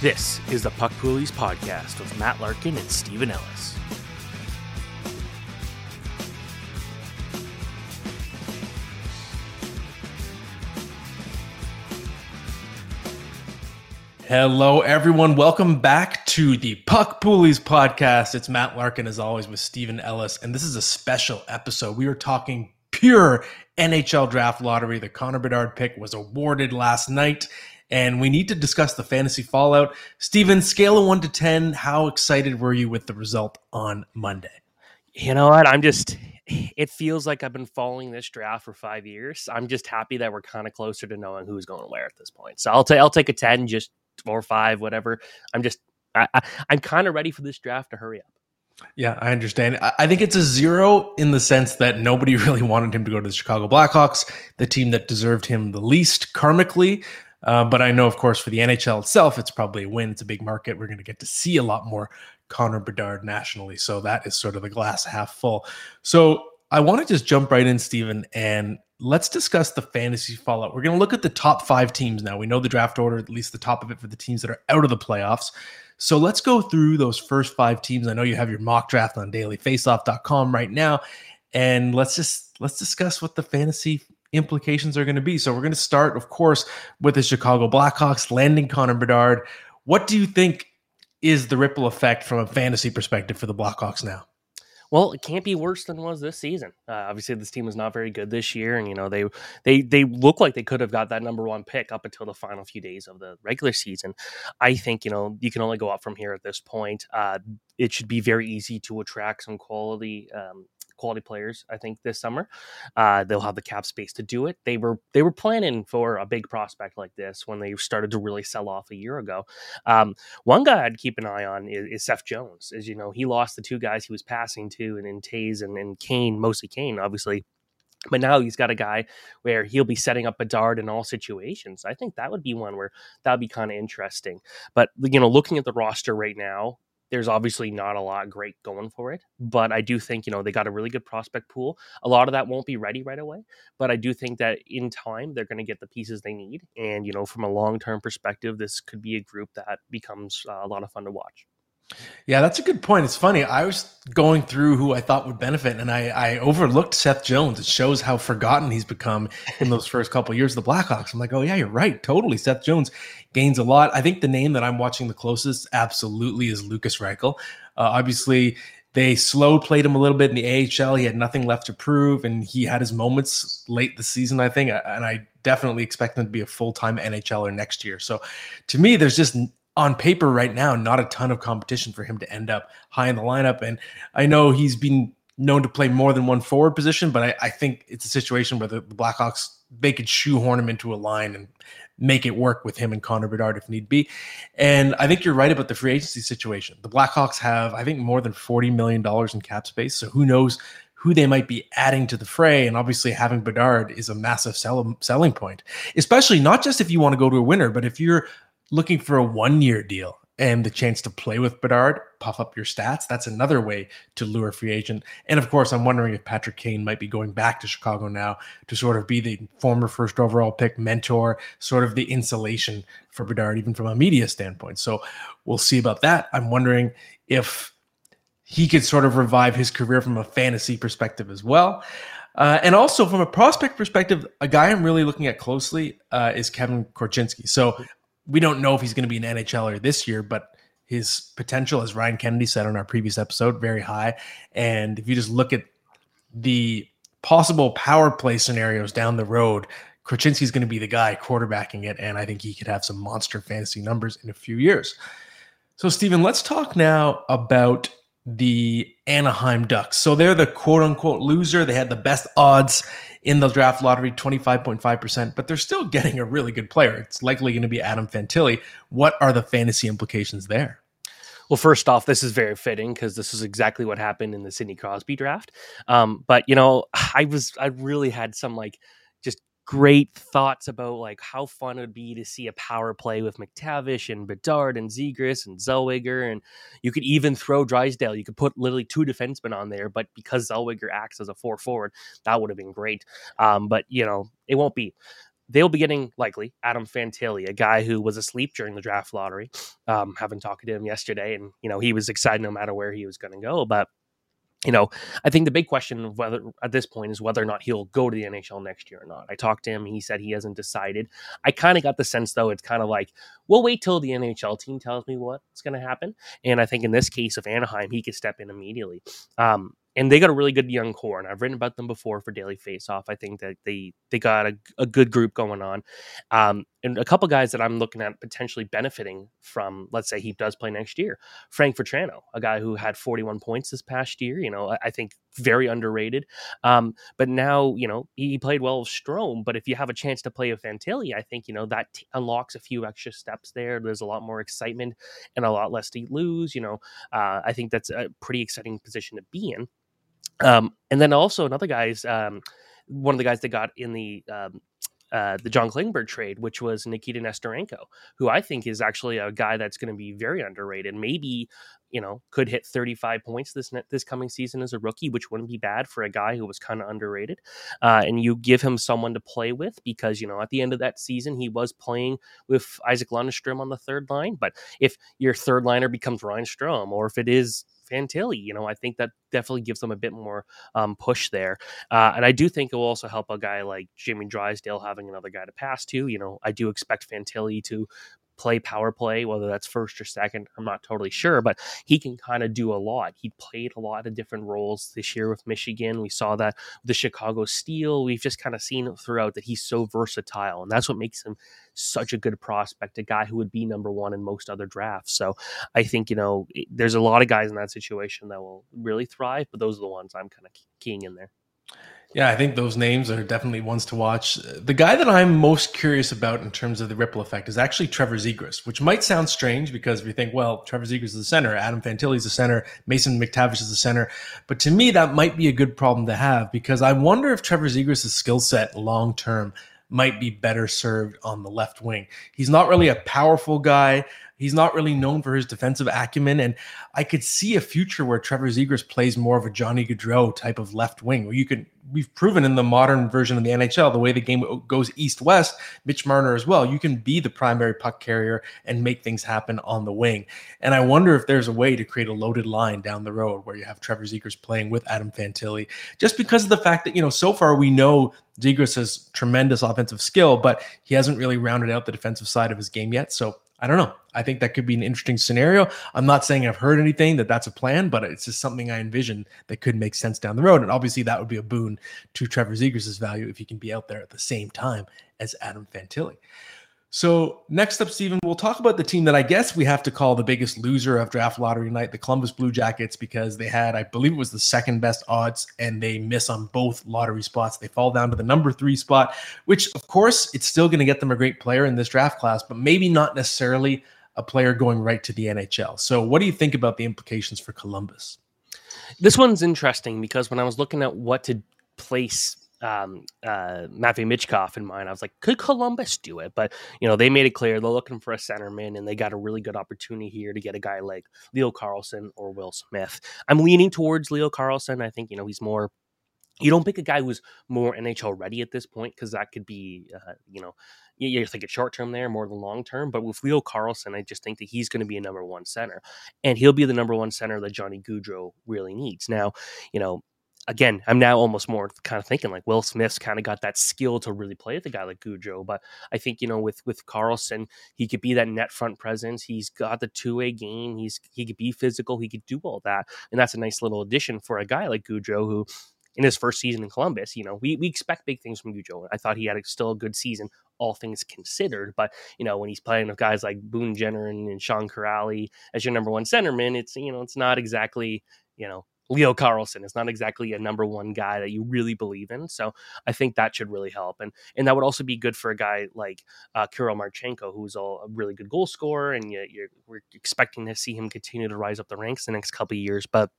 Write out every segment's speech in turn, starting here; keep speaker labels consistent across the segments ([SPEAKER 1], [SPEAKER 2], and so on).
[SPEAKER 1] This is the Puck Poolies podcast with Matt Larkin and Steven Ellis.
[SPEAKER 2] Hello, everyone. Welcome back to the Puck Poolies podcast. It's Matt Larkin, as always, with Steven Ellis, and this is a special episode. We are talking pure NHL draft lottery. The Connor Bedard pick was awarded last night, and we need to discuss the fantasy fallout. Steven, scale of one to 10, how excited were you with the result on Monday?
[SPEAKER 1] You know what? I'm just, it feels like I've been following this draft for five years. I'm just happy that we're kind of closer to knowing who's going where at this point. So I'll take, I'll take a 10 just or five, whatever. I'm just, I, I, I'm kind of ready for this draft to hurry up.
[SPEAKER 2] Yeah, I understand. I think it's a zero in the sense that nobody really wanted him to go to the Chicago Blackhawks, the team that deserved him the least karmically. Uh, but I know, of course, for the NHL itself, it's probably a win. It's a big market. We're going to get to see a lot more Connor Bedard nationally. So that is sort of the glass half full. So I want to just jump right in, Steven, and let's discuss the fantasy fallout. We're going to look at the top five teams now. We know the draft order, at least the top of it for the teams that are out of the playoffs. So let's go through those first five teams. I know you have your mock draft on dailyfaceoff.com right now. And let's just let's discuss what the fantasy implications are going to be. So we're going to start, of course, with the Chicago Blackhawks landing Connor Bedard. What do you think is the ripple effect from a fantasy perspective for the Blackhawks now?
[SPEAKER 1] Well, it can't be worse than was this season. Uh, obviously, this team was not very good this year, and you know they they they look like they could have got that number one pick up until the final few days of the regular season. I think you know you can only go up from here at this point. Uh, it should be very easy to attract some quality um, quality players. I think this summer uh, they'll have the cap space to do it. They were they were planning for a big prospect like this when they started to really sell off a year ago. Um, one guy I'd keep an eye on is, is, Seth Jones. As you know, he lost the two guys he was passing to, and in Toews and, and Kane, mostly Kane, obviously. But now he's got a guy where he'll be setting up Bedard in all situations. I think that would be one where that would be kind of interesting. But you know, looking at the roster right now, there's obviously not a lot great going for it, but I do think, you know, they got a really good prospect pool. A lot of that won't be ready right away, but I do think that in time they're going to get the pieces they need. And, you know, from a long term perspective, this could be a group that becomes uh, a lot of fun to watch.
[SPEAKER 2] Yeah, that's a good point. It's funny. I was going through who I thought would benefit, and I, I overlooked Seth Jones. It shows how forgotten he's become in those first couple of years of the Blackhawks. I'm like, oh yeah, you're right. Totally. Seth Jones gains a lot. I think the name that I'm watching the closest absolutely is Lukas Reichel. Uh, obviously, they slow played him a little bit in the AHL. He had nothing left to prove, and he had his moments late the season, I think. And I definitely expect him to be a full time NHLer next year. So, to me, there's just on paper right now, not a ton of competition for him to end up high in the lineup. And I know he's been known to play more than one forward position, but I, I think it's a situation where the, Blackhawks they could shoehorn him into a line and make it work with him and Connor Bedard if need be. And I think you're right about the free agency situation. The Blackhawks have, I think, more than $40 million in cap space. So who knows who they might be adding to the fray. And obviously, having Bedard is a massive sell- selling point, especially not just if you want to go to a winner, but if you're looking for a one year deal and the chance to play with Bedard, puff up your stats. That's another way to lure free agent. And of course, I'm wondering if Patrick Kane might be going back to Chicago now to sort of be the former first overall pick mentor, sort of the insulation for Bedard, even from a media standpoint. So we'll see about that. I'm wondering if he could sort of revive his career from a fantasy perspective as well. Uh, and also from a prospect perspective, a guy I'm really looking at closely uh, is Kevin Korchinski. So we don't know if he's going to be an NHLer this year, but his potential, as Ryan Kennedy said on our previous episode, very high. And if you just look at the possible power play scenarios down the road, Korchinski's going to be the guy quarterbacking it, and I think he could have some monster fantasy numbers in a few years. So, Steven, let's talk now about the Anaheim Ducks. So they're the quote unquote loser. They had the best odds in the draft lottery, 25.5%, but they're still getting a really good player. It's likely going to be Adam Fantilli. What are the fantasy implications there?
[SPEAKER 1] Well, first off, this is very fitting because this is exactly what happened in the Sidney Crosby draft. Um, but you know, I was I really had some like just great thoughts about like how fun it would be to see a power play with McTavish and Bedard and Zegras and Zellweger. And you could even throw Drysdale. You could put literally two defensemen on there, but because Zellweger acts as a four forward, that would have been great. Um, but, you know, it won't be. They'll be getting likely Adam Fantilli, a guy who was asleep during the draft lottery. Um, having talked to him yesterday, and you know he was excited no matter where he was going to go. But you know, I think the big question of whether at this point is whether or not he'll go to the NHL next year or not. I talked to him; he said he hasn't decided. I kind of got the sense though it's kind of like we'll wait till the NHL team tells me what's going to happen. And I think in this case of Anaheim, he could step in immediately. Um, and they got a really good young core. And I've written about them before for Daily Faceoff. I think that they they got a, a good group going on, um, and a couple guys that I'm looking at potentially benefiting from. Let's say he does play next year. Frank Vatrano, a guy who had 41 points this past year. You know, I, think very underrated. Um, but now you know he played well with Strome. But if you have a chance to play with Fantilli, I think you know that t- unlocks a few extra steps there. There's a lot more excitement and a lot less to lose. You know, uh, I think that's a pretty exciting position to be in. Um, and then also another guy's um, one of the guys that got in the um, uh, the John Klingberg trade, which was Nikita Nesterenko, who I think is actually a guy that's going to be very underrated. Maybe you know could hit 35 points this this coming season as a rookie, which wouldn't be bad for a guy who was kind of underrated. Uh, and you give him someone to play with because you know at the end of that season he was playing with Isac Lundestrom on the third line. But if your third liner becomes Ryan Strome, or if it is Fantilli. You know, I think that definitely gives them a bit more um, push there. Uh, and I do think it will also help a guy like Jamie Drysdale having another guy to pass to. You know, I do expect Fantilli to play power play, whether that's first or second, I'm not totally sure, but he can kind of do a lot. He played a lot of different roles this year with Michigan. We saw that with the Chicago Steel. We've just kind of seen throughout that he's so versatile, and that's what makes him such a good prospect, a guy who would be number one in most other drafts. So I think, you know, there's a lot of guys in that situation that will really thrive, but those are the ones I'm kind of keying in there.
[SPEAKER 2] Yeah, I think those names are definitely ones to watch. The guy that I'm most curious about in terms of the ripple effect is actually Trevor Zegras, which might sound strange because we think, well, Trevor Zegras is the center, Adam Fantilli is the center, Mason McTavish is the center. But to me, that might be a good problem to have because I wonder if Trevor Zegras' skill set long term might be better served on the left wing. He's not really a powerful guy. He's not really known for his defensive acumen. And I could see a future where Trevor Zegras plays more of a Johnny Gaudreau type of left wing, where you can, we've proven in the modern version of the NHL, the way the game goes east west, Mitch Marner as well, you can be the primary puck carrier and make things happen on the wing. And I wonder if there's a way to create a loaded line down the road where you have Trevor Zegras playing with Adam Fantilli, just because of the fact that, you know, so far we know Zegras has tremendous offensive skill, but he hasn't really rounded out the defensive side of his game yet. So I don't know. I think that could be an interesting scenario. I'm not saying I've heard anything that that's a plan, but it's just something I envision that could make sense down the road. And obviously, that would be a boon to Trevor Zegras' value if he can be out there at the same time as Adam Fantilli. So next up, Steven, we'll talk about the team that I guess we have to call the biggest loser of draft lottery night, the Columbus Blue Jackets, because they had, I believe it was the second best odds, and they miss on both lottery spots. They fall down to the number three spot, which of course it's still going to get them a great player in this draft class, but maybe not necessarily a player going right to the NHL. So what do you think about the implications for Columbus?
[SPEAKER 1] This one's interesting because when I was looking at what to place um, uh, Matvey Michkov in mind. I was like, could Columbus do it? But you know, they made it clear they're looking for a centerman, and they got a really good opportunity here to get a guy like Leo Carlsson or Will Smith. I'm leaning towards Leo Carlsson. I think you know he's more. You don't pick a guy who's more NHL ready at this point because that could be, uh, you know, you're thinking short term there more than long term. But with Leo Carlsson, I just think that he's going to be a number one center, and he'll be the number one center that Johnny Gaudreau really needs. Now, you know, again, I'm now almost more kind of thinking like Will Smith's kind of got that skill to really play with a guy like Gaudreau. But I think, you know, with with Carlsson, he could be that net front presence. He's got the two way game. He's he could be physical. He could do all that. And that's a nice little addition for a guy like Gaudreau who in his first season in Columbus, you know, we, we expect big things from Gaudreau. I thought he had a, still a good season, all things considered. But, you know, when he's playing with guys like Boone Jenner and, and Sean Kuraly as your number one centerman, it's, you know, it's not exactly, you know, Leo Carlsson is not exactly a number one guy that you really believe in. So I think that should really help. And and that would also be good for a guy like uh, Kirill Marchenko, who's a really good goal scorer. And you, you're, we're expecting to see him continue to rise up the ranks the next couple of years. But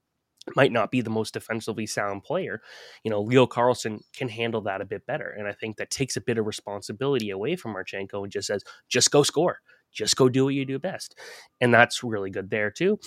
[SPEAKER 1] might not be the most defensively sound player. You know, Leo Carlsson can handle that a bit better. And I think that takes a bit of responsibility away from Marchenko and just says, just go score just go do what you do best. And that's really good there too.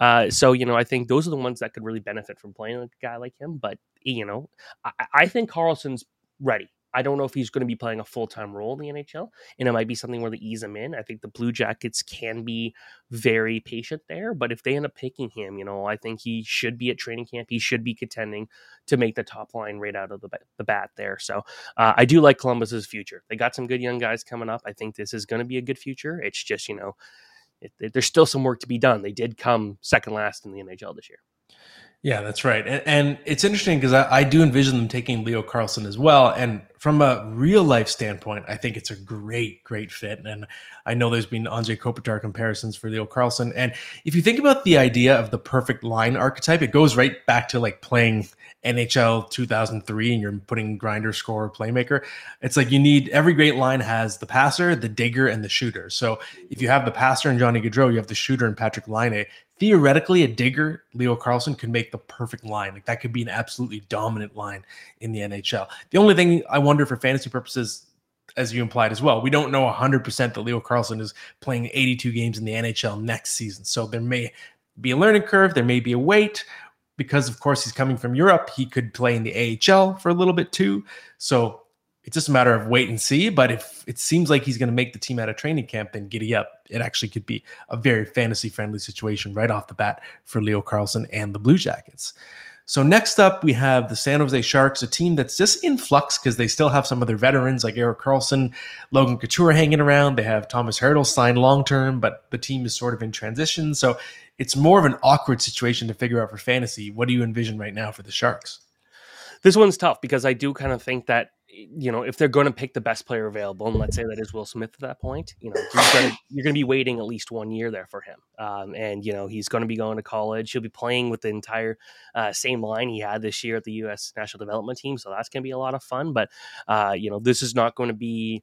[SPEAKER 1] Uh, so, you know, I think those are the ones that could really benefit from playing a guy like him. But, you know, I, I think carlsson's ready. I don't know if he's going to be playing a full time role in the NHL, and it might be something where they ease him in. I think the Blue Jackets can be very patient there, but if they end up picking him, you know, I think he should be at training camp. He should be contending to make the top line right out of the, the bat there. So uh, I do like Columbus's future. They got some good young guys coming up. I think this is going to be a good future. It's just, you know, it, it, there's still some work to be done. They did come second last in the NHL this year.
[SPEAKER 2] Yeah, that's right. And, and it's interesting because I, I, do envision them taking Leo Carlsson as well. And from a real life standpoint, I think it's a great, great fit. And I know there's been Anze Kopitar comparisons for Leo Carlsson. And if you think about the idea of the perfect line archetype, it goes right back to like playing NHL 2003 and you're putting grinder, scorer, playmaker. It's like you need every great line has the passer, the digger, and the shooter. So if you have the passer and Johnny Gaudreau, you have the shooter and Patrik Laine theoretically a digger leo Carlsson, could make the perfect line like that could be an absolutely dominant line in the nhl the only thing i wonder for fantasy purposes as you implied as well we don't know 100% that leo Carlsson is playing 82 games in the nhl next season so there may be a learning curve there may be a wait because of course he's coming from europe he could play in the ahl for a little bit too so it's just a matter of wait and see. But if it seems like he's going to make the team out of training camp, then giddy up. It actually could be a very fantasy friendly situation right off the bat for Leo Carlsson and the Blue Jackets. So next up, we have the San Jose Sharks, a team that's just in flux because they still have some of their veterans like Erik Karlsson, Logan Couture hanging around. They have Tomas Hertl signed long term, but the team is sort of in transition. So it's more of an awkward situation to figure out for fantasy. What do you envision right now for the Sharks?
[SPEAKER 1] This one's tough because I do kind of think that you know, if they're going to pick the best player available, and let's say that is Will Smith at that point, you know, you're going to be waiting at least one year there for him. Um, and, you know, he's going to be going to college. He'll be playing with the entire uh, same line he had this year at the U.S. National Development Team. So that's going to be a lot of fun. But, uh, you know, this is not going to be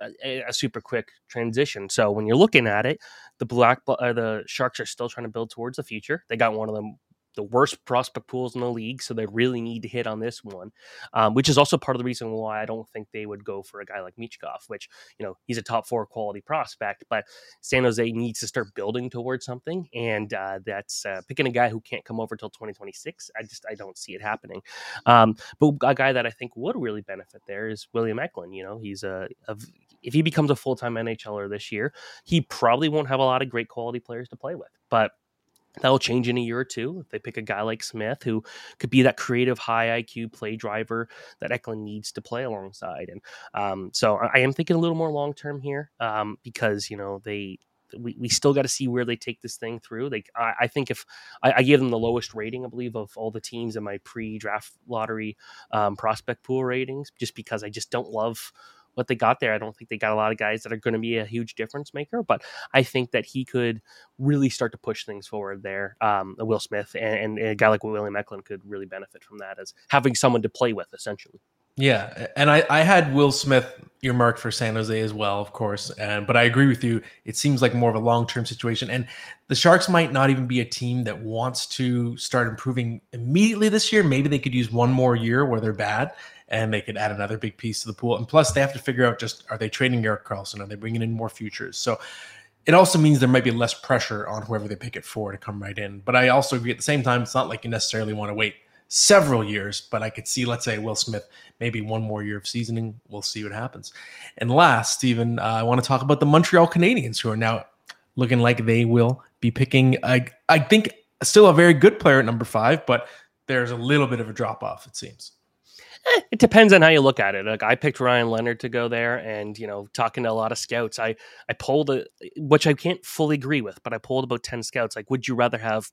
[SPEAKER 1] a, a, super quick transition. So when you're looking at it, the black uh, the Sharks are still trying to build towards the future. They got one of them the worst prospect pools in the league, so they really need to hit on this one, um, which is also part of the reason why I don't think they would go for a guy like Michkov, which you know he's a top four quality prospect, but San Jose needs to start building towards something, and uh, that's uh, picking a guy who can't come over till 2026. I just I don't see it happening. Um, but a guy that I think would really benefit there is William Eklund. You know, he's a, a if he becomes a full time NHLer this year, he probably won't have a lot of great quality players to play with, but That'll change in a year or two if they pick a guy like Smith who could be that creative, high IQ play driver that Eklund needs to play alongside. And um, so I am thinking a little more long term here um, because you know they we, we still got to see where they take this thing through. Like I, I think if I, I, gave them the lowest rating, I believe, of all the teams in my pre-draft lottery um, prospect pool ratings, just because I just don't love what they got there. I don't think they got a lot of guys that are going to be a huge difference maker, but I think that he could really start to push things forward there. Um, Will Smith and, and, a guy like William Eklund could really benefit from that as having someone to play with, essentially.
[SPEAKER 2] Yeah, and I, I had Will Smith earmarked for San Jose as well, of course. And but I agree with you. It seems like more of a long term situation, and the Sharks might not even be a team that wants to start improving immediately this year. Maybe they could use one more year where they're bad, and they could add another big piece to the pool. And plus, they have to figure out just are they trading Erik Karlsson? Are they bringing in more futures? So. It also means there might be less pressure on whoever they pick it for to come right in. But I also agree at the same time, it's not like you necessarily want to wait several years, but I could see, let's say, Will Smith, maybe one more year of seasoning. We'll see what happens. And last, Steven, uh, I want to talk about the Montreal Canadiens, who are now looking like they will be picking, I, I think, still a very good player at number five, but there's a little bit of a drop off, it seems.
[SPEAKER 1] Eh, it depends on how you look at it. Like I picked Ryan Leonard to go there, and you know, talking to a lot of scouts, I I pulled a, which I can't fully agree with, but I pulled about ten scouts. Like, would you rather have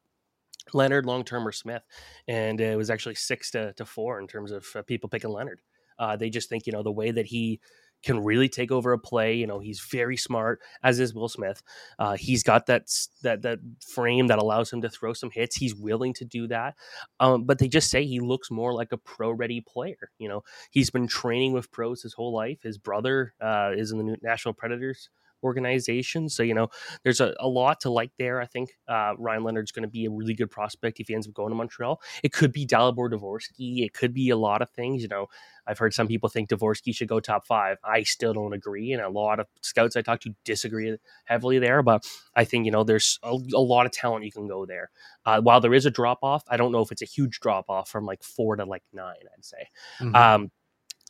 [SPEAKER 1] Leonard long term or Smith, and it was actually six to, to four in terms of uh, people picking Leonard. Uh, they just think you know the way that he can really take over a play. You know, he's very smart, as is Will Smith. Uh, he's got that that that frame that allows him to throw some hits. He's willing to do that. Um, but they just say he looks more like a pro ready player. You know, he's been training with pros his whole life. His brother uh, is in the Nashville Predators organization. So, you know, there's a, a lot to like there. I think uh, Ryan Leonard's going to be a really good prospect if he ends up going to Montreal. It could be Dalibor Dvorsky. It could be a lot of things. You know, I've heard some people think Dvorsky should go top five. I still don't agree. And a lot of scouts I talk to disagree heavily there. But I think, you know, there's a, a lot of talent you can go there. Uh, while there is a drop off, I don't know if it's a huge drop off from like four to like nine, I'd say. Mm-hmm. Um,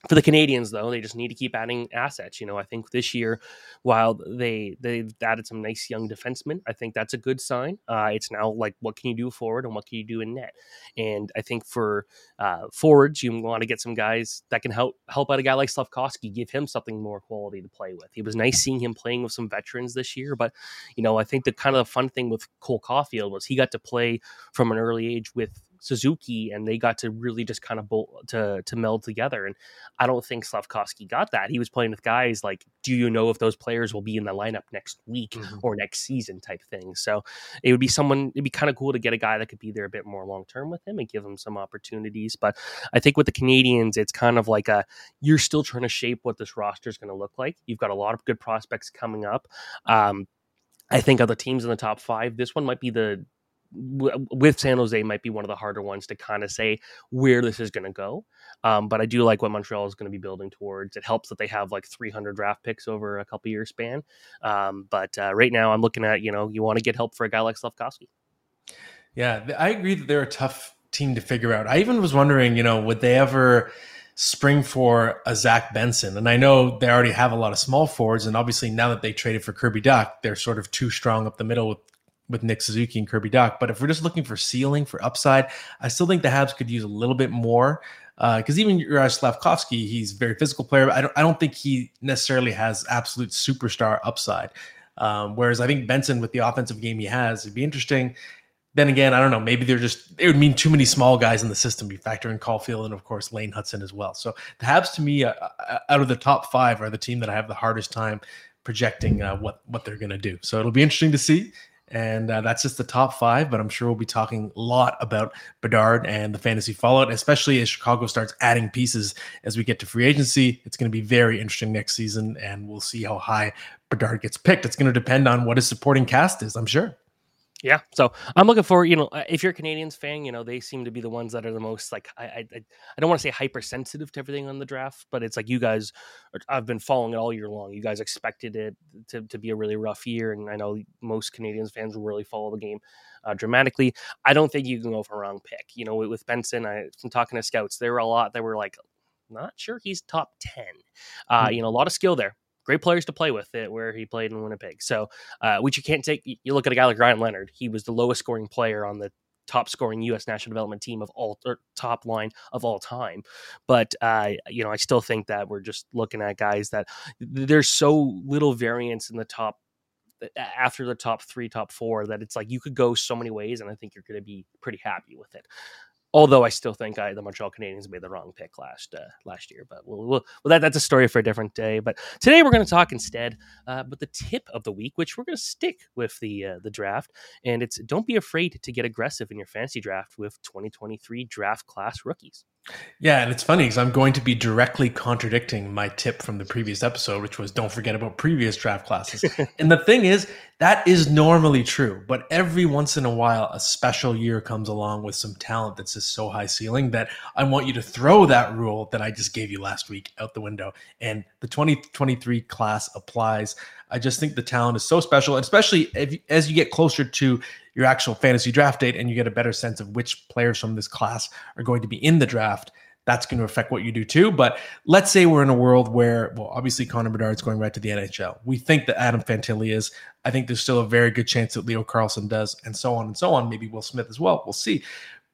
[SPEAKER 1] for the Canadiens, though, they just need to keep adding assets. You know, I think this year, while they they've added some nice young defensemen, I think that's a good sign. Uh, it's now like, what can you do forward and what can you do in net? And I think for uh, forwards, you want to get some guys that can help help out a guy like Slafkovsky, give him something more quality to play with. It was nice seeing him playing with some veterans this year, but you know, I think the kind of the fun thing with Cole Caufield was he got to play from an early age with Suzuki, and they got to really just kind of bolt to to meld together. And I don't think Slafkovsky got that. He was playing with guys like, do you know if those players will be in the lineup next week mm-hmm. or next season type thing. So it would be someone. It'd be kind of cool to get a guy that could be there a bit more long term with him and give him some opportunities. But I think with the Canadiens, it's kind of like a you're still trying to shape what this roster is going to look like. You've got a lot of good prospects coming up. Um, I think of the teams in the top five, this one might be the with San Jose might be one of the harder ones to kind of say where this is going to go. Um, but I do like what Montreal is going to be building towards. It helps that they have like 300 draft picks over a couple year span. Um, but uh, right now, I'm looking at you know you want to get help for a guy like Slafkovsky.
[SPEAKER 2] Yeah, I agree that they're a tough team to figure out. I even was wondering, you know, would they ever spring for a Zach Benson? And I know they already have a lot of small forwards, and obviously now that they traded for Kirby Dach, they're sort of too strong up the middle with with Nick Suzuki and Kirby Dach. But if we're just looking for ceiling for upside, I still think the Habs could use a little bit more. Because uh, even Juraj Slafkovsky, he's a very physical player. I don't, I don't think he necessarily has absolute superstar upside. Um, whereas I think Benson, with the offensive game he has, it'd be interesting. Then again, I don't know. Maybe they're just it would mean too many small guys in the system. You factor in Caufield and of course Lane Hutson as well. So the Habs, to me, uh, uh out of the top five, are the team that I have the hardest time projecting uh, what what they're going to do. So it'll be interesting to see. And uh, that's just the top five, but I'm sure we'll be talking a lot about Bedard and the fantasy fallout, especially as Chicago starts adding pieces as we get to free agency. It's going to be very interesting next season, and we'll see how high Bedard gets picked. It's going to depend on what his supporting cast is, I'm sure.
[SPEAKER 1] Yeah, so I'm looking for you know uh, if you're a Canadiens fan, you know they seem to be the ones that are the most like I I, I don't want to say hypersensitive to everything on the draft, but it's like you guys are, I've been following it all year long. You guys expected it to, to be a really rough year, and I know most Canadiens fans really follow the game uh, dramatically. I don't think you can go for a wrong pick. You know, with Benson, I from talking to scouts, there were a lot that were like not sure he's top 10. Uh, mm-hmm. You know, a lot of skill there great players to play with it where he played in Winnipeg. So, uh, which you can't take. You look at a guy like Ryan Leonard. He was the lowest scoring player on the top scoring U.S. national development team of all or top line of all time. But uh, you know, I still think that we're just looking at guys that there's so little variance in the top after the top three, top four that it's like you could go so many ways, and I think you're going to be pretty happy with it. Although I still think I, the Montreal Canadiens made the wrong pick last uh, last year, but we'll, we'll, well that, that's a story for a different day. But today we're going to talk instead, uh, but the tip of the week, which we're going to stick with the uh, the draft, and it's don't be afraid to get aggressive in your fantasy draft with 2023 draft class rookies.
[SPEAKER 2] Yeah, and it's funny because I'm going to be directly contradicting my tip from the previous episode, which was don't forget about previous draft classes. and the thing is, that is normally true, but every once in a while, a special year comes along with some talent that's just so high ceiling that I want you to throw that rule that I just gave you last week out the window. And the 2023 class applies. I just think the talent is so special, especially if, as you get closer to your actual fantasy draft date and you get a better sense of which players from this class are going to be in the draft that's going to affect what you do too. But let's say we're in a world where, well, obviously Connor Bedard's going right to the NHL. We think that Adam Fantilli is. I think there's still a very good chance that Leo Carlsson does, and so on and so on. Maybe Will Smith as well. We'll see.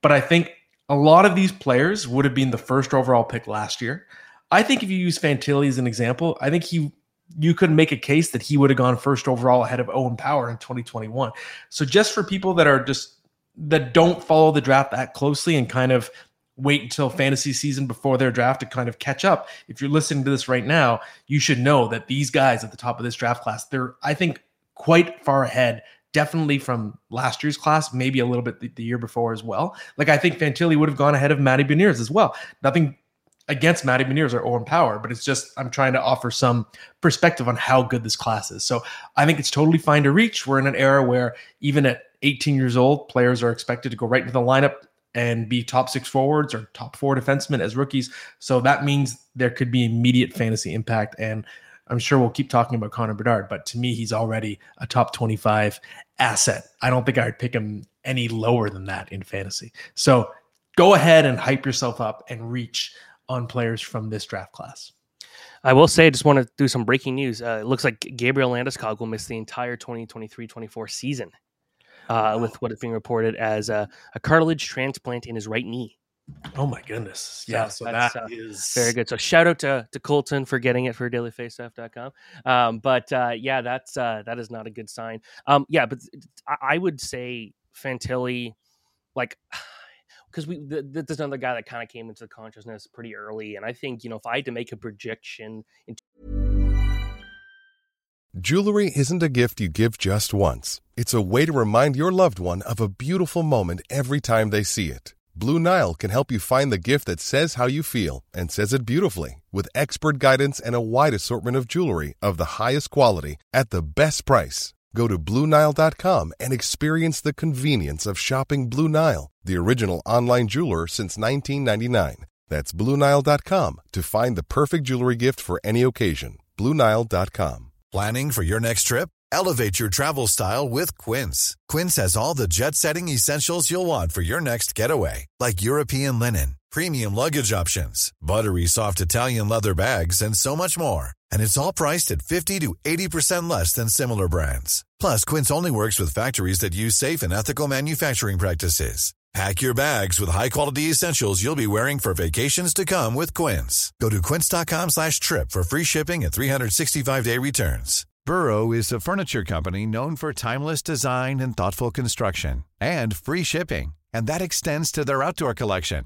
[SPEAKER 2] But I think a lot of these players would have been the first overall pick last year. I think if you use Fantilli as an example, I think he you could make a case that he would have gone first overall ahead of Owen Power in 2021. So just for people that are just that don't follow the draft that closely and kind of wait until fantasy season before their draft to kind of catch up. If you're listening to this right now, you should know that these guys at the top of this draft class, they're, I think, quite far ahead. Definitely from last year's class, maybe a little bit the, the year before as well. Like I think Fantilli would have gone ahead of Matty Beniers as well. Nothing against Matty Beniers or Owen Power, but it's just I'm trying to offer some perspective on how good this class is. So I think it's totally fine to reach. We're in an era where even at 18 years old, players are expected to go right into the lineup and be top six forwards or top four defensemen as rookies. So that means there could be immediate fantasy impact. And I'm sure we'll keep talking about Connor Bedard, but to me, he's already a top 25 asset. I don't think I'd pick him any lower than that in fantasy. So go ahead and hype yourself up and reach on players from this draft class.
[SPEAKER 1] I will say, I just want to do some breaking news. Uh, it looks like Gabriel Landeskog will miss the entire 2023-24 season uh, with what is being reported as a, a, cartilage transplant in his right knee.
[SPEAKER 2] Oh my goodness! Yeah, so,
[SPEAKER 1] so that
[SPEAKER 2] uh, is
[SPEAKER 1] very good. So shout out to, to Colton for getting it for dailyfaceoff.com. Um, but uh, yeah, that's uh, that is not a good sign. Um, yeah, but I, I would say Fantilli, like because we th- th- there's another guy that kind of came into consciousness pretty early, and I think you know if I had to make a projection into
[SPEAKER 3] Jewelry isn't a gift you give just once. It's a way to remind your loved one of a beautiful moment every time they see it. Blue Nile can help you find the gift that says how you feel and says it beautifully with expert guidance and a wide assortment of jewelry of the highest quality at the best price. Go to BlueNile.com and experience the convenience of shopping Blue Nile, the original online jeweler since 1999. That's BlueNile.com to find the perfect jewelry gift for any occasion. BlueNile.com.
[SPEAKER 4] Planning for your next trip? Elevate your travel style with Quince. Quince has all the jet setting essentials you'll want for your next getaway, like European linen, premium luggage options, buttery soft Italian leather bags, and so much more. And it's all priced at 50 to 80% less than similar brands. Plus, Quince only works with factories that use safe and ethical manufacturing practices. Pack your bags with high-quality essentials you'll be wearing for vacations to come with Quince. Go to quince.com slash trip for free shipping and 365-day returns.
[SPEAKER 5] Burrow is a furniture company known for timeless design and thoughtful construction and free shipping, and that extends to their outdoor collection.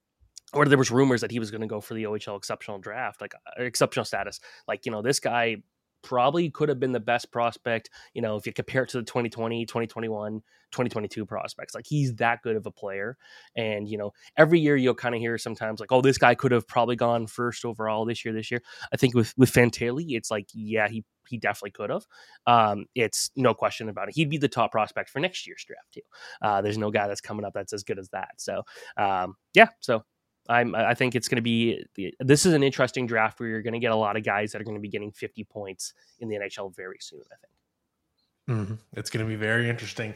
[SPEAKER 1] or there was rumors that he was going to go for the OHL exceptional draft, like uh, exceptional status. Like, you know, this guy probably could have been the best prospect, you know, if you compare it to the 2020, 2021, 2022 prospects. Like he's that good of a player. And, you know, every year you'll kind of hear sometimes like, oh, this guy could have probably gone first overall this year, this year. I think with with Fantilli, it's like, yeah, he he definitely could have. Um, it's no question about it. He'd be the top prospect for next year's draft too. Uh, there's no guy that's coming up that's as good as that. So um, yeah, so I'm, I think it's going to be this is an interesting draft where you're going to get a lot of guys that are going to be getting 50 points in the NHL very soon. I think.
[SPEAKER 2] Mm-hmm. It's going to be very interesting.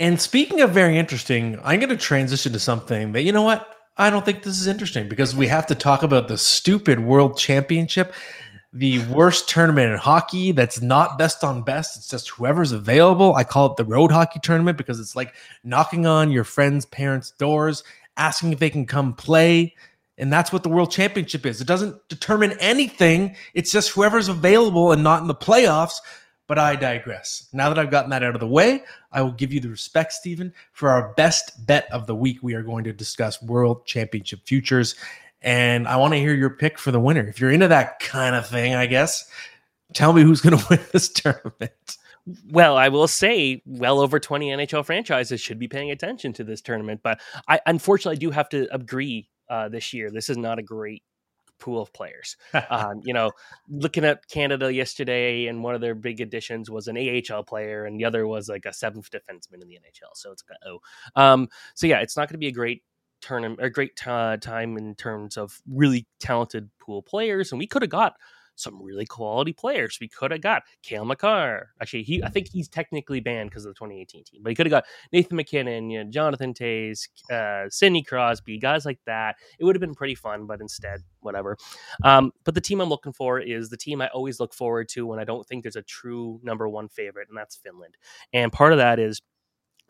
[SPEAKER 2] And speaking of very interesting, I'm going to transition to something that you know what I don't think this is interesting because we have to talk about the stupid World Championship, the worst tournament in hockey. That's not best on best. It's just whoever's available. I call it the road hockey tournament because it's like knocking on your friends' parents' doors asking if they can come play. And that's what the World Championship is. It doesn't determine anything. It's just whoever's available and not in the playoffs. But I digress. Now that I've gotten that out of the way, I will give you the respect, Steven, for our best bet of the week. We are going to discuss World Championship futures. And I want to hear your pick for the winner. If you're into that kind of thing, I guess, tell me who's going to win this tournament.
[SPEAKER 1] Well, I will say, well over 20 NHL franchises should be paying attention to this tournament. But I unfortunately do have to agree uh, this year. This is not a great pool of players. um, you know, looking at Canada yesterday, and one of their big additions was an AHL player, and the other was like a seventh defenseman in the NHL. So it's like, oh, um, so yeah, it's not going to be a great tournament, a great t- time in terms of really talented pool players, and we could have got some really quality players. We could have got Cale Makar. Actually, he I think he's technically banned because of the 2018 team, but he could have got Nathan MacKinnon, you know, Jonathan Toews, uh, Sidney Crosby, guys like that. It would have been pretty fun, but instead, whatever. Um, but the team I'm looking for is the team I always look forward to when I don't think there's a true number one favorite, and that's Finland. And part of that is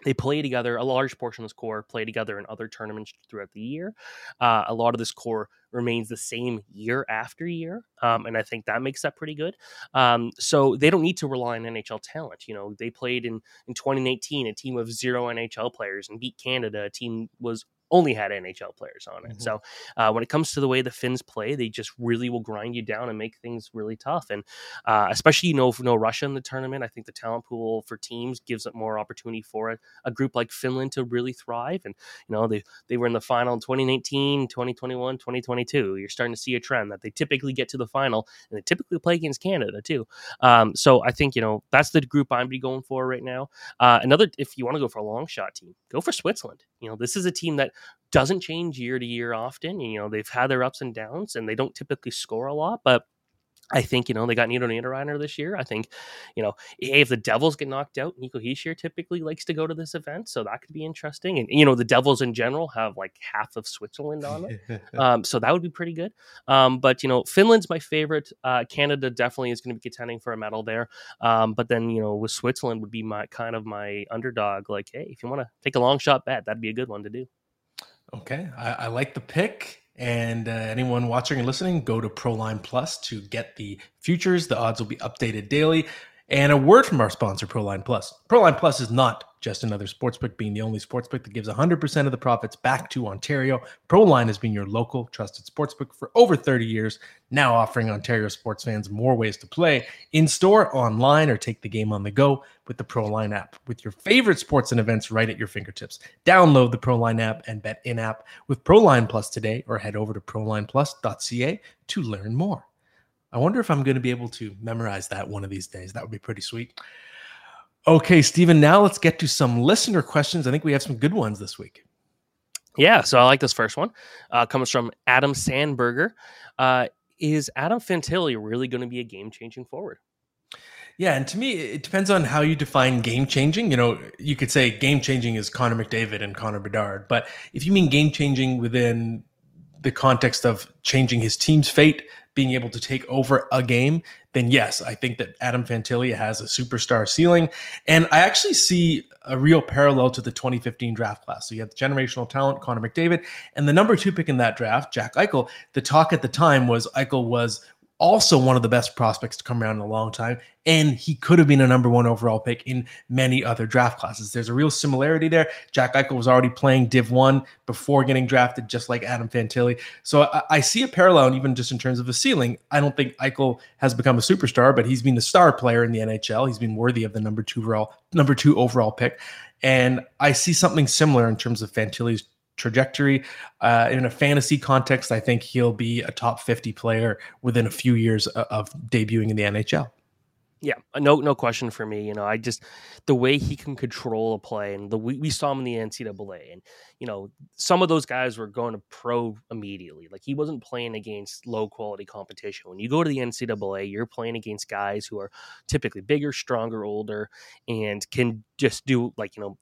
[SPEAKER 1] they play together. A large portion of this core play together in other tournaments throughout the year. Uh, a lot of this core remains the same year after year, um, and I think that makes that pretty good. Um, so they don't need to rely on NHL talent. You know, they played in in 2018 a team of zero NHL players and beat Canada. A team was only had NHL players on it. Mm-hmm. So uh, when it comes to the way the Finns play, they just really will grind you down and make things really tough. And uh, especially you know no Russia in the tournament, I think the talent pool for teams gives it more opportunity for a, a, group like Finland to really thrive. And you know they they were in the final in 2019, 2021, 2022. You're starting to see a trend that they typically get to the final and they typically play against Canada too. Um, so I think you know that's the group I'm be going for right now. Uh, another, if you want to go for a long shot team, go for Switzerland. You know this is a team that doesn't change year to year often. You know, they've had their ups and downs and they don't typically score a lot, but I think, you know, they got Nino Niederreiter this year. I think, you know, if the Devils get knocked out, Nico Hischier typically likes to go to this event. So that could be interesting. And, you know, the Devils in general have like half of Switzerland on it. um, so that would be pretty good. Um, but, you know, Finland's my favorite. Uh, Canada definitely is going to be contending for a medal there. Um, but then, you know, with Switzerland would be my kind of my underdog. Like, hey, if you want to take a long shot bet, that'd be a good one to do.
[SPEAKER 2] Okay, I, I like the pick. And uh, anyone watching and listening, go to Proline Plus to get the futures. The odds will be updated daily. And a word from our sponsor, Proline Plus. Proline Plus is not just another sportsbook, being the only sportsbook that gives 100% of the profits back to Ontario. Proline has been your local trusted sportsbook for over 30 years, now offering Ontario sports fans more ways to play in store, online, or take the game on the go with the Proline app. With your favorite sports and events right at your fingertips. Download the Proline app and bet in app with Proline Plus today, or head over to prolineplus.ca to learn more. I wonder if I'm going to be able to memorize that one of these days. That would be pretty sweet. Okay, Steven, now let's get to some listener questions. I think we have some good ones this week.
[SPEAKER 1] Yeah, so I like this first one. Uh, comes from Adam Sandberger. Uh, is Adam Fantilli really going to be a game changing forward?
[SPEAKER 2] Yeah, and to me, it depends on how you define game changing. You know, you could say game changing is Connor McDavid and Connor Bedard, but if you mean game changing within the context of changing his team's fate, being able to take over a game, then yes, I think that Adam Fantilli has a superstar ceiling. And I actually see a real parallel to the 2015 draft class. So you have the generational talent, Connor McDavid, and the number two pick in that draft, Jack Eichel. The talk at the time was Eichel was also one of the best prospects to come around in a long time. And he could have been a number one overall pick in many other draft classes. There's a real similarity there. Jack Eichel was already playing Div 1 before getting drafted, just like Adam Fantilli. So I, I see a parallel, even just in terms of a ceiling. I don't think Eichel has become a superstar, but he's been the star player in the NHL. He's been worthy of the number two overall, number two overall pick. And I see something similar in terms of Fantilli's trajectory. Uh, in a fantasy context, I think he'll be a top 50 player within a few years of, debuting in the NHL.
[SPEAKER 1] Yeah, uh, no, no question for me. You know, I just the way he can control a play, and the we, we saw him in the NCAA, and you know, some of those guys were going to pro immediately. Like he wasn't playing against low quality competition. When you go to the NCAA, you're playing against guys who are typically bigger, stronger, older, and can just do like you know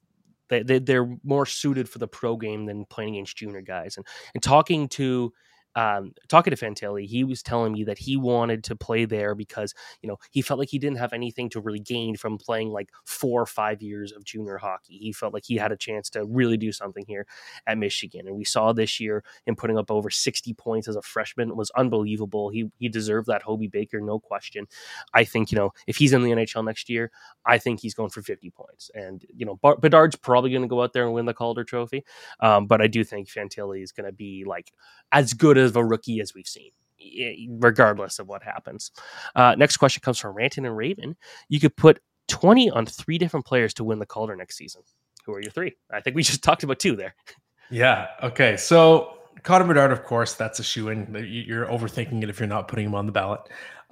[SPEAKER 1] they, they they're more suited for the pro game than playing against junior guys. And and talking to um, talking to Fantilli, he was telling me that he wanted to play there because you know he felt like he didn't have anything to really gain from playing like four or five years of junior hockey. He felt like he had a chance to really do something here at Michigan, and we saw this year him putting up over sixty points as a freshman it was unbelievable. He he deserved that Hobey Baker, no question. I think you know if he's in the NHL next year, I think he's going for fifty points, and you know Bedard's probably going to go out there and win the Calder Trophy, um, but I do think Fantilli is going to be like as good of a rookie as we've seen regardless of what happens. Uh, next question comes from Ranton and Raven. You could put 20 on three different players to win the Calder next season. Who are your three? I think we just talked about two there.
[SPEAKER 2] Yeah. Okay. So Connor Bedard, of course, that's a shoe in. You're overthinking it if you're not putting him on the ballot.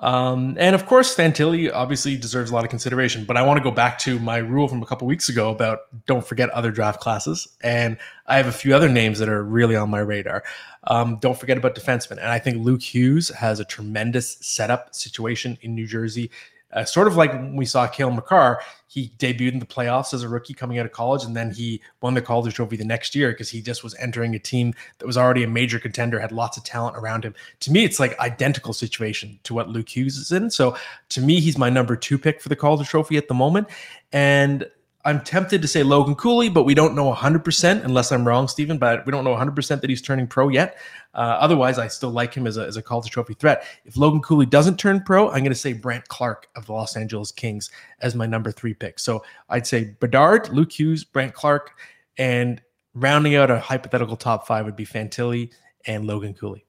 [SPEAKER 2] Um, and of course, Fantilli obviously deserves a lot of consideration. But I want to go back to my rule from a couple weeks ago about don't forget other draft classes. And I have a few other names that are really on my radar. Um, don't forget about defensemen. And I think Luke Hughes has a tremendous setup situation in New Jersey. Uh, sort of like we saw Cale Makar, he debuted in the playoffs as a rookie coming out of college, and then he won the Calder Trophy the next year because he just was entering a team that was already a major contender, had lots of talent around him. To me, it's like identical situation to what Luke Hughes is in. So to me, he's my number two pick for the Calder Trophy at the moment, and I'm tempted to say Logan Cooley, but we don't know 100% unless I'm wrong, Stephen. But we don't know 100% that he's turning pro yet. Uh, otherwise, I still like him as a, as a Calder Trophy threat. If Logan Cooley doesn't turn pro, I'm going to say Brandt Clarke of the Los Angeles Kings as my number three pick. So I'd say Bedard, Luke Hughes, Brandt Clarke, and rounding out a hypothetical top five would be Fantilli and Logan Cooley.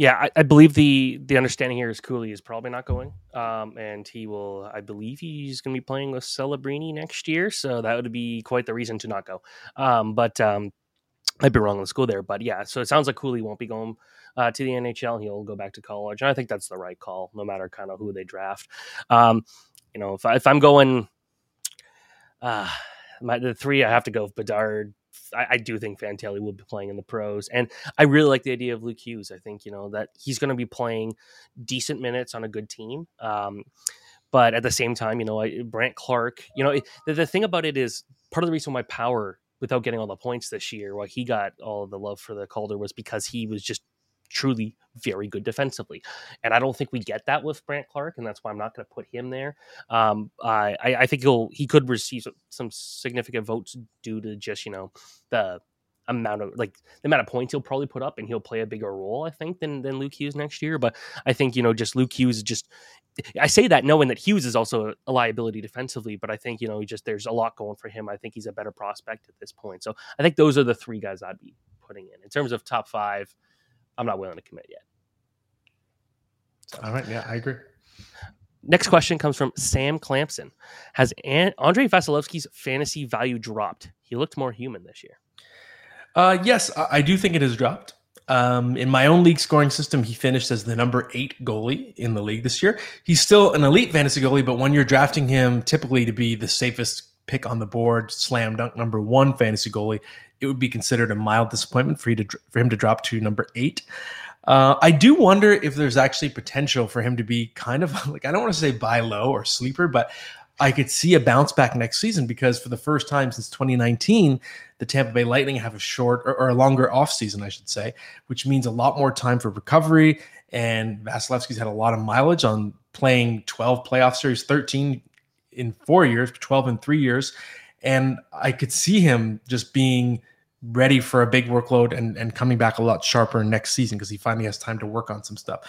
[SPEAKER 1] Yeah, I, I, believe the the understanding here is Cooley is probably not going, um, and he will. I believe he's going to be playing with Celebrini next year, so that would be quite the reason to not go. Um, but um, I'd be wrong. on the school there. But yeah, so it sounds like Cooley won't be going uh, to the NHL. He'll go back to college, and I think that's the right call, no matter kind of who they draft. Um, you know, if, I, if I'm going, uh, my, the three I have to go with Bedard, I, I, do think Fantilli will be playing in the pros, and I really like the idea of Luke Hughes. I think you know that he's going to be playing decent minutes on a good team. Um, but at the same time, you know, I, Brandt Clarke, you know, the, the thing about it is part of the reason why Power, without getting all the points this year, why he got all of the love for the Calder was because he was just truly very good defensively. And I don't think we get that with Brandt Clarke, and that's why I'm not going to put him there. Um, I, I think he'll he could receive some significant votes due to just you know the amount of like the amount of points he'll probably put up, and he'll play a bigger role, I think, than than Luke Hughes next year. But I think you know just Luke Hughes just. I say that knowing that Hughes is also a liability defensively, but I think you know just there's a lot going for him. I think he's a better prospect at this point. So I think those are the three guys I'd be putting in in terms of top five. I'm not willing to commit yet.
[SPEAKER 2] So. All right. Yeah, I agree.
[SPEAKER 1] Next question comes from Sam Clampson. Has An- Andrei Vasilevskiy's fantasy value dropped? He looked more human this year.
[SPEAKER 2] Uh, yes, I do think it has dropped. Um, in my own league scoring system, he finished as the number eight goalie in the league this year. He's still an elite fantasy goalie, but when you're drafting him typically to be the safest pick on the board, slam dunk number one fantasy goalie, it would be considered a mild disappointment for you to for him to drop to number eight. Uh, I do wonder if there's actually potential for him to be kind of like I don't want to say buy low or sleeper, but I could see a bounce back next season because for the first time since 2019, the Tampa Bay Lightning have a short or, or a longer off season, I should say, which means a lot more time for recovery. And Vasilevskiy's had a lot of mileage on playing 12 playoff series, 13 in four years, 12 and three years. And I could see him just being ready for a big workload and, and coming back a lot sharper next season because he finally has time to work on some stuff.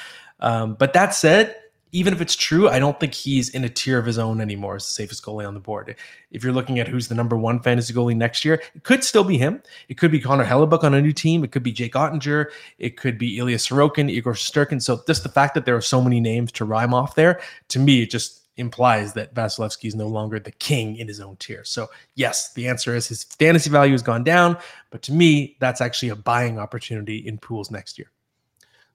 [SPEAKER 2] Um, but that said, even if it's true, I don't think he's in a tier of his own anymore as the safest goalie on the board. If you're looking at who's the number one fantasy goalie next year, it could still be him. It could be Connor Hellebuyck on a new team. It could be Jake Oettinger. It could be Ilya Sorokin, Igor Shesterkin. So just the fact that there are so many names to rhyme off there, to me, it just implies that Vasilevskiy is no longer the king in his own tier. So, yes, the answer is his fantasy value has gone down, but to me, that's actually a buying opportunity in pools next year.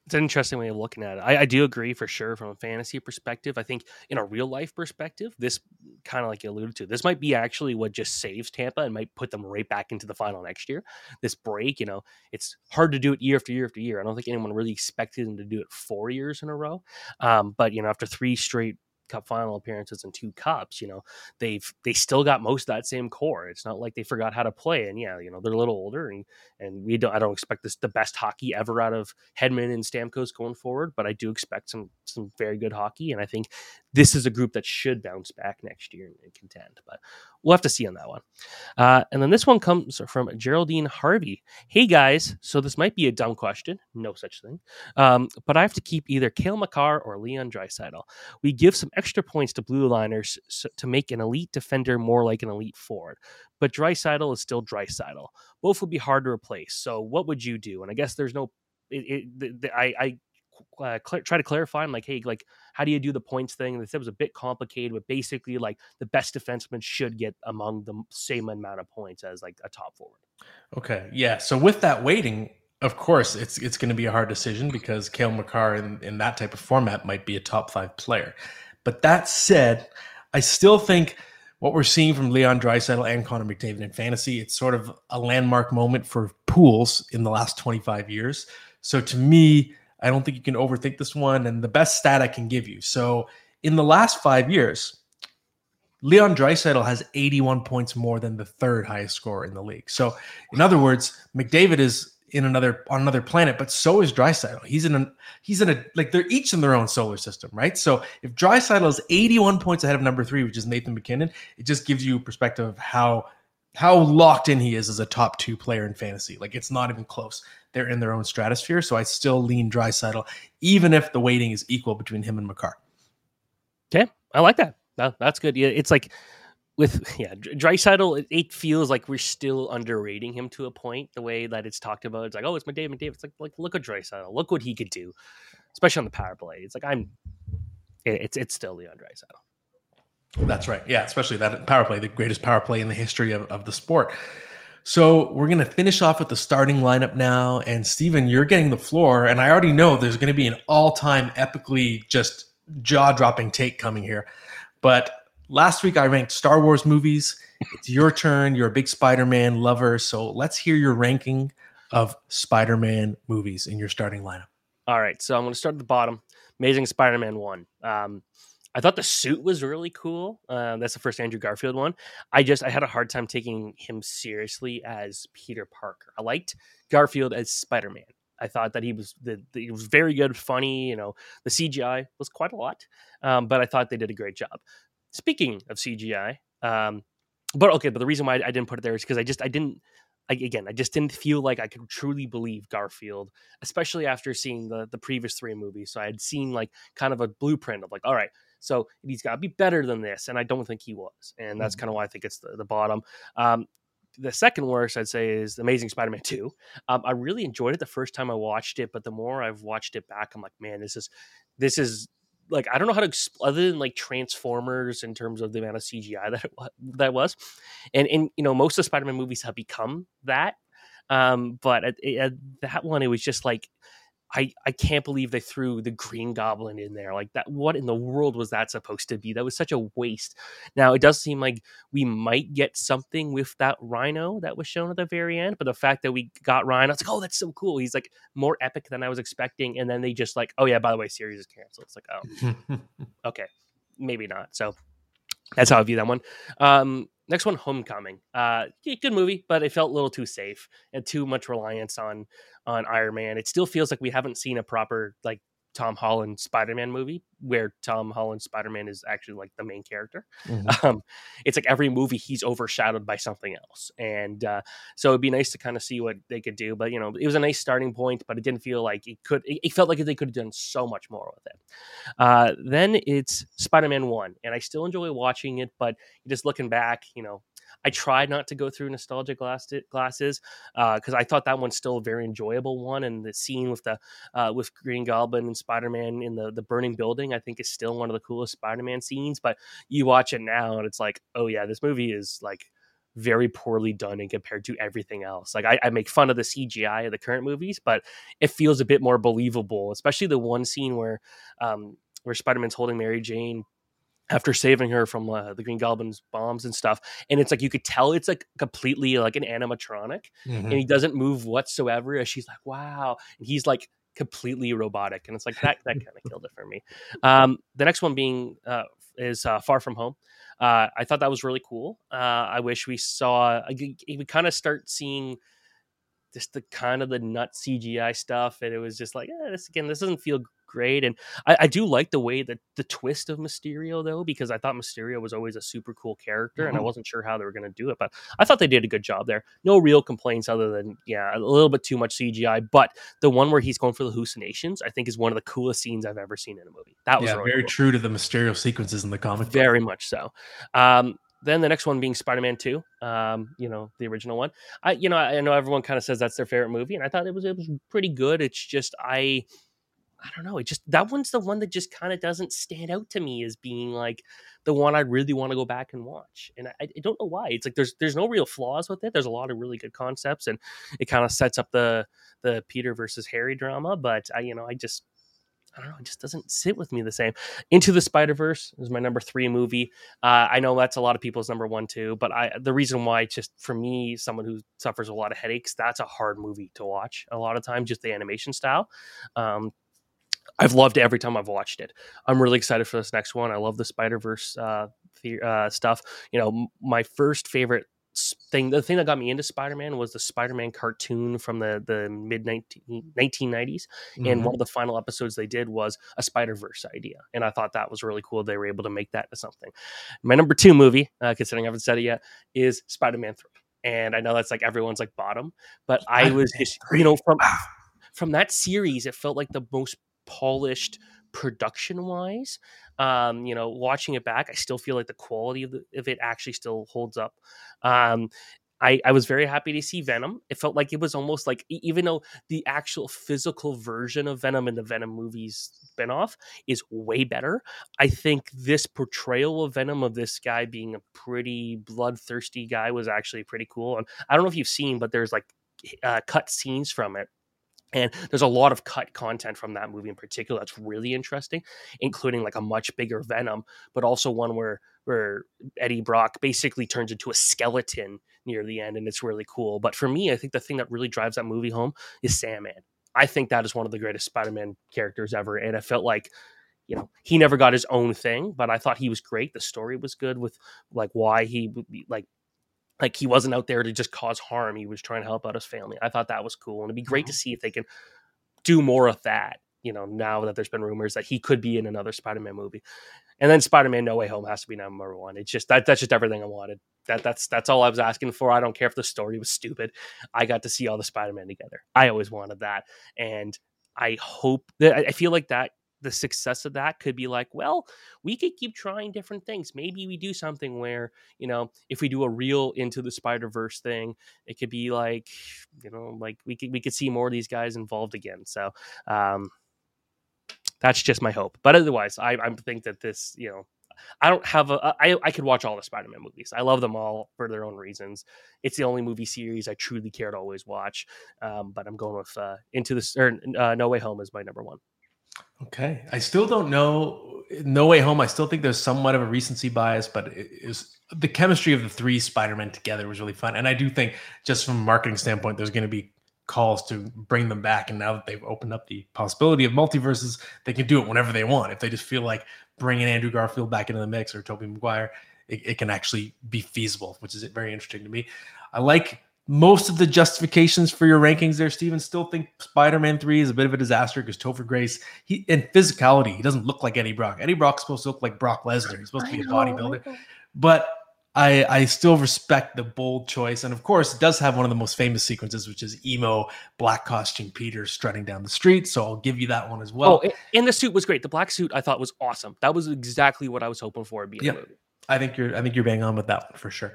[SPEAKER 1] It's an interesting way of looking at it. I, I, do agree for sure from a fantasy perspective. I think in a real life perspective, this kind of like you alluded to, this might be actually what just saves Tampa and might put them right back into the final next year. This break, you know, it's hard to do it year after year after year. I don't think anyone really expected them to do it four years in a row. Um, but you know, after three straight Cup final appearances and two cups, you know, they've they still got most of that same core. It's not like they forgot how to play. And yeah, you know, they're a little older and and we don't I don't expect this the best hockey ever out of Hedman and Stamkos going forward, but I do expect some some very good hockey. And I think this is a group that should bounce back next year and, contend. But we'll have to see on that one. Uh, and then this one comes from Geraldine Harvey. Hey guys, so this might be a dumb question, no such thing. Um, but I have to keep either Cale Makar or Leon Draisaitl. We give some extra points to blue liners to make an elite defender more like an elite forward. But Draisaitl is still Draisaitl. Both would be hard to replace. So what would you do? And I guess there's no. It, it, the, the, I, I uh, cl- try to clarify. I'm like, hey, like, how do you do the points thing? They said it was a bit complicated, but basically, like, the best defenseman should get among the same amount of points as like a top forward.
[SPEAKER 2] Okay, yeah. So with that weighting, of course, it's it's going to be a hard decision because Cale Makar in, in that type of format might be a top five player. But that said, I still think what we're seeing from Leon Draisaitl and Connor McDavid in fantasy, it's sort of a landmark moment for pools in the last 25 years. So to me, I don't think you can overthink this one. And the best stat I can give you. So in the last five years, Leon Draisaitl has 81 points more than the third highest scorer in the league. So in other words, McDavid is in another on another planet, but so is Draisaitl. He's in a he's in a like they're each in their own solar system, right? So if Draisaitl is 81 points ahead of number three, which is Nathan MacKinnon, it just gives you perspective of how how locked in he is as a top two player in fantasy. Like it's not even close. They're in their own stratosphere. So I still lean Draisaitl, even if the weighting is equal between him and Makar.
[SPEAKER 1] Okay, I like that. that that's good. Yeah, it's like with yeah, Draisaitl, it, it, feels like we're still underrating him to a point. The way that it's talked about, it's like, oh, it's McDavid, McDavid. It's like, like look at Draisaitl, look what he could do, especially on the power play. It's like I'm, it, it's it's still Leon Draisaitl.
[SPEAKER 2] That's right. Yeah, especially that power play, the greatest power play in the history of, of the sport. So we're going to finish off with the starting lineup now. And Steven, you're getting the floor. And I already know there's going to be an all time epically just jaw dropping take coming here. But last week I ranked Star Wars movies. It's your turn. You're a big Spider Man lover. So let's hear your ranking of Spider Man movies in your starting lineup.
[SPEAKER 1] All right. So I'm going to start at the bottom. Amazing Spider Man 1. Um, I thought the suit was really cool. Uh, that's the first Andrew Garfield one. I just I had a hard time taking him seriously as Peter Parker. I liked Garfield as Spider Man. I thought that he was the, the, he was very good, funny. You know, the CGI was quite a lot, um, but I thought they did a great job. Speaking of CGI, um, but okay, but the reason why I didn't put it there is because I just I didn't. I, again, I just didn't feel like I could truly believe Garfield, especially after seeing the the previous three movies. So I had seen like kind of a blueprint of like, all right, so he's got to be better than this, and I don't think he was, and that's mm-hmm. kind of why I think it's the, the bottom. Um, the second worst I'd say is Amazing Spider-Man 2. Um, I really enjoyed it the first time I watched it, but the more I've watched it back, I'm like, man, this is this is like I don't know how to other than like Transformers in terms of the amount of CGI that it, that was, and and you know most of Spider-Man movies have become that, um, but at, at that one it was just like I, I can't believe they threw the Green Goblin in there. Like that, what in the world was that supposed to be? That was such a waste. Now it does seem like we might get something with that Rhino that was shown at the very end, but the fact that we got Rhino, it's like, oh, that's so cool. He's like more epic than I was expecting. And then they just like, oh yeah, by the way, series is canceled. It's like, oh, okay, maybe not. So that's how I view that one. Um, next one, Homecoming. Uh, good movie, but it felt a little too safe and too much reliance on on Iron Man. It still feels like we haven't seen a proper like Tom Holland Spider Man movie where Tom Holland Spider Man is actually like the main character. Mm-hmm. Um, it's like every movie he's overshadowed by something else, and uh, so it'd be nice to kind of see what they could do. But you know, it was a nice starting point, but it didn't feel like it could. It, felt like they could have done so much more with it. Uh, then it's Spider Man One, and I still enjoy watching it, but just looking back, you know, I tried not to go through nostalgic glasses because uh, I thought that one's still a very enjoyable one, and the scene with the uh, with Green Goblin and Spider Man in the the burning building, I think is still one of the coolest Spider Man scenes. But you watch it now, and it's like, oh yeah, this movie is like very poorly done and compared to everything else. Like I, I, make fun of the CGI of the current movies, but it feels a bit more believable, especially the one scene where um, where Spider Man's holding Mary Jane after saving her from uh, the Green Goblin's bombs and stuff. And it's like you could tell it's like completely like an animatronic, mm-hmm. and he doesn't move whatsoever. As she's like, "Wow," and he's like completely robotic, and it's like that that kind of killed it for me. Um, the next one being uh, is uh, Far From Home. Uh, I thought that was really cool. Uh, I wish we saw we kind of start seeing just the kind of the nut CGI stuff, and it was just like, eh, this again, this doesn't feel great. And I, I, do like the way that the twist of Mysterio though, because I thought Mysterio was always a super cool character, mm-hmm. and I mm-hmm. wasn't sure how they were going to do it, but I thought they did a good job there. No real complaints other than yeah, a little bit too much CGI. But the one where he's going for the hallucinations, I think, is one of the coolest scenes I've ever seen in a movie. That was
[SPEAKER 2] yeah,
[SPEAKER 1] really
[SPEAKER 2] very
[SPEAKER 1] cool.
[SPEAKER 2] true to the Mysterio sequences in the comic.
[SPEAKER 1] Very book. much so. Um, then the next one being Spider-Man Two, um, you know, the original one. I, you know, I, I know everyone kind of says that's their favorite movie, and I thought it was it was pretty good. It's just I, I don't know, it just that one's the one that just kind of doesn't stand out to me as being like the one I really want to go back and watch, and I, I, don't know why. It's like there's there's no real flaws with it. There's a lot of really good concepts, and it kind of sets up the the Peter versus Harry drama. But I, you know, I just I don't know, it just doesn't sit with me the same. Into the Spider Verse is my number three movie. Uh, I know that's a lot of people's number one too, but I the reason why just for me, someone who suffers a lot of headaches, that's a hard movie to watch a lot of times, just the animation style. Um, I've loved it every time I've watched it. I'm really excited for this next one. I love the Spider Verse uh, the, uh, stuff. You know, m- my first favorite thing the thing that got me into spider-man was the spider-man cartoon from the the mid 1990s mm-hmm. and one of the final episodes they did was a spider-verse idea and i thought that was really cool they were able to make that into something my number two movie uh, considering i haven't said it yet is spider-man 3 and i know that's like everyone's like bottom but i was just you know from from that series it felt like the most polished production wise um, you know, watching it back, I still feel like the quality of, the, of it actually still holds up. Um, I, I was very happy to see Venom. It felt like it was almost like, even though the actual physical version of Venom in the Venom movies spinoff is way better, I think this portrayal of Venom of this guy being a pretty bloodthirsty guy was actually pretty cool. And I don't know if you've seen, but there's like uh, cut scenes from it and there's a lot of cut content from that movie in particular that's really interesting, including like a much bigger Venom, but also one where where Eddie Brock basically turns into a skeleton near the end, and it's really cool. But for me, I think the thing that really drives that movie home is Sandman. I think that is one of the greatest Spider-Man characters ever, and I felt like you know he never got his own thing but i thought he was great the story was good with like why he like like he wasn't out there to just cause harm he was trying to help out his family i thought that was cool and it'd be great mm-hmm. to see if they can do more of that you know now that there's been rumors that he could be in another spider-man movie and then spider-man no way home has to be number one it's just that that's just everything i wanted that that's that's all i was asking for i don't care if the story was stupid i got to see all the spider-man together i always wanted that and i hope that i feel like that the success of that could be like, well, we could keep trying different things. Maybe we do something where, you know, if we do a real into the Spider Verse thing, it could be like, you know, like we could we could see more of these guys involved again. So um that's just my hope. But otherwise, I, I think that this, you know, I don't have a. I I could watch all the Spider-Man movies. I love them all for their own reasons. It's the only movie series I truly care to always watch. Um, but I'm going with uh, Into the or uh, No Way Home is my number one.
[SPEAKER 2] Okay. I still don't know. No Way Home, I still think there's somewhat of a recency bias, but it is the chemistry of the three Spider-Men together was really fun. And I do think just from a marketing standpoint, there's going to be calls to bring them back. And now that they've opened up the possibility of multiverses, they can do it whenever they want. If they just feel like bringing Andrew Garfield back into the mix or Tobey Maguire, it, it can actually be feasible, which is very interesting to me. I like most of the justifications for your rankings there, Steven, still think Spider-Man 3 is a bit of a disaster because Topher Grace, he in physicality, he doesn't look like Eddie Brock. Eddie Brock's supposed to look like Brock Lesnar. He's supposed to be a bodybuilder. But I I still respect the bold choice. And of course, it does have one of the most famous sequences, which is emo black costume Peter strutting down the street. So I'll give you that one as well.
[SPEAKER 1] Oh, and the suit was great. The black suit I thought was awesome. That was exactly what I was hoping for. Being yep.
[SPEAKER 2] I think you're I think you're bang on with that one for sure.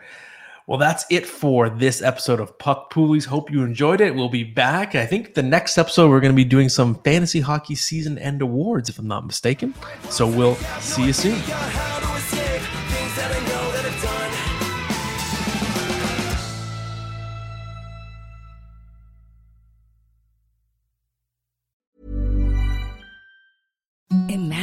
[SPEAKER 2] Well, that's it for this episode of Puck Poolies. Hope you enjoyed it. We'll be back. I think the next episode we're going to be doing some fantasy hockey season end awards, if I'm not mistaken. So we'll see you soon.
[SPEAKER 6] Imagine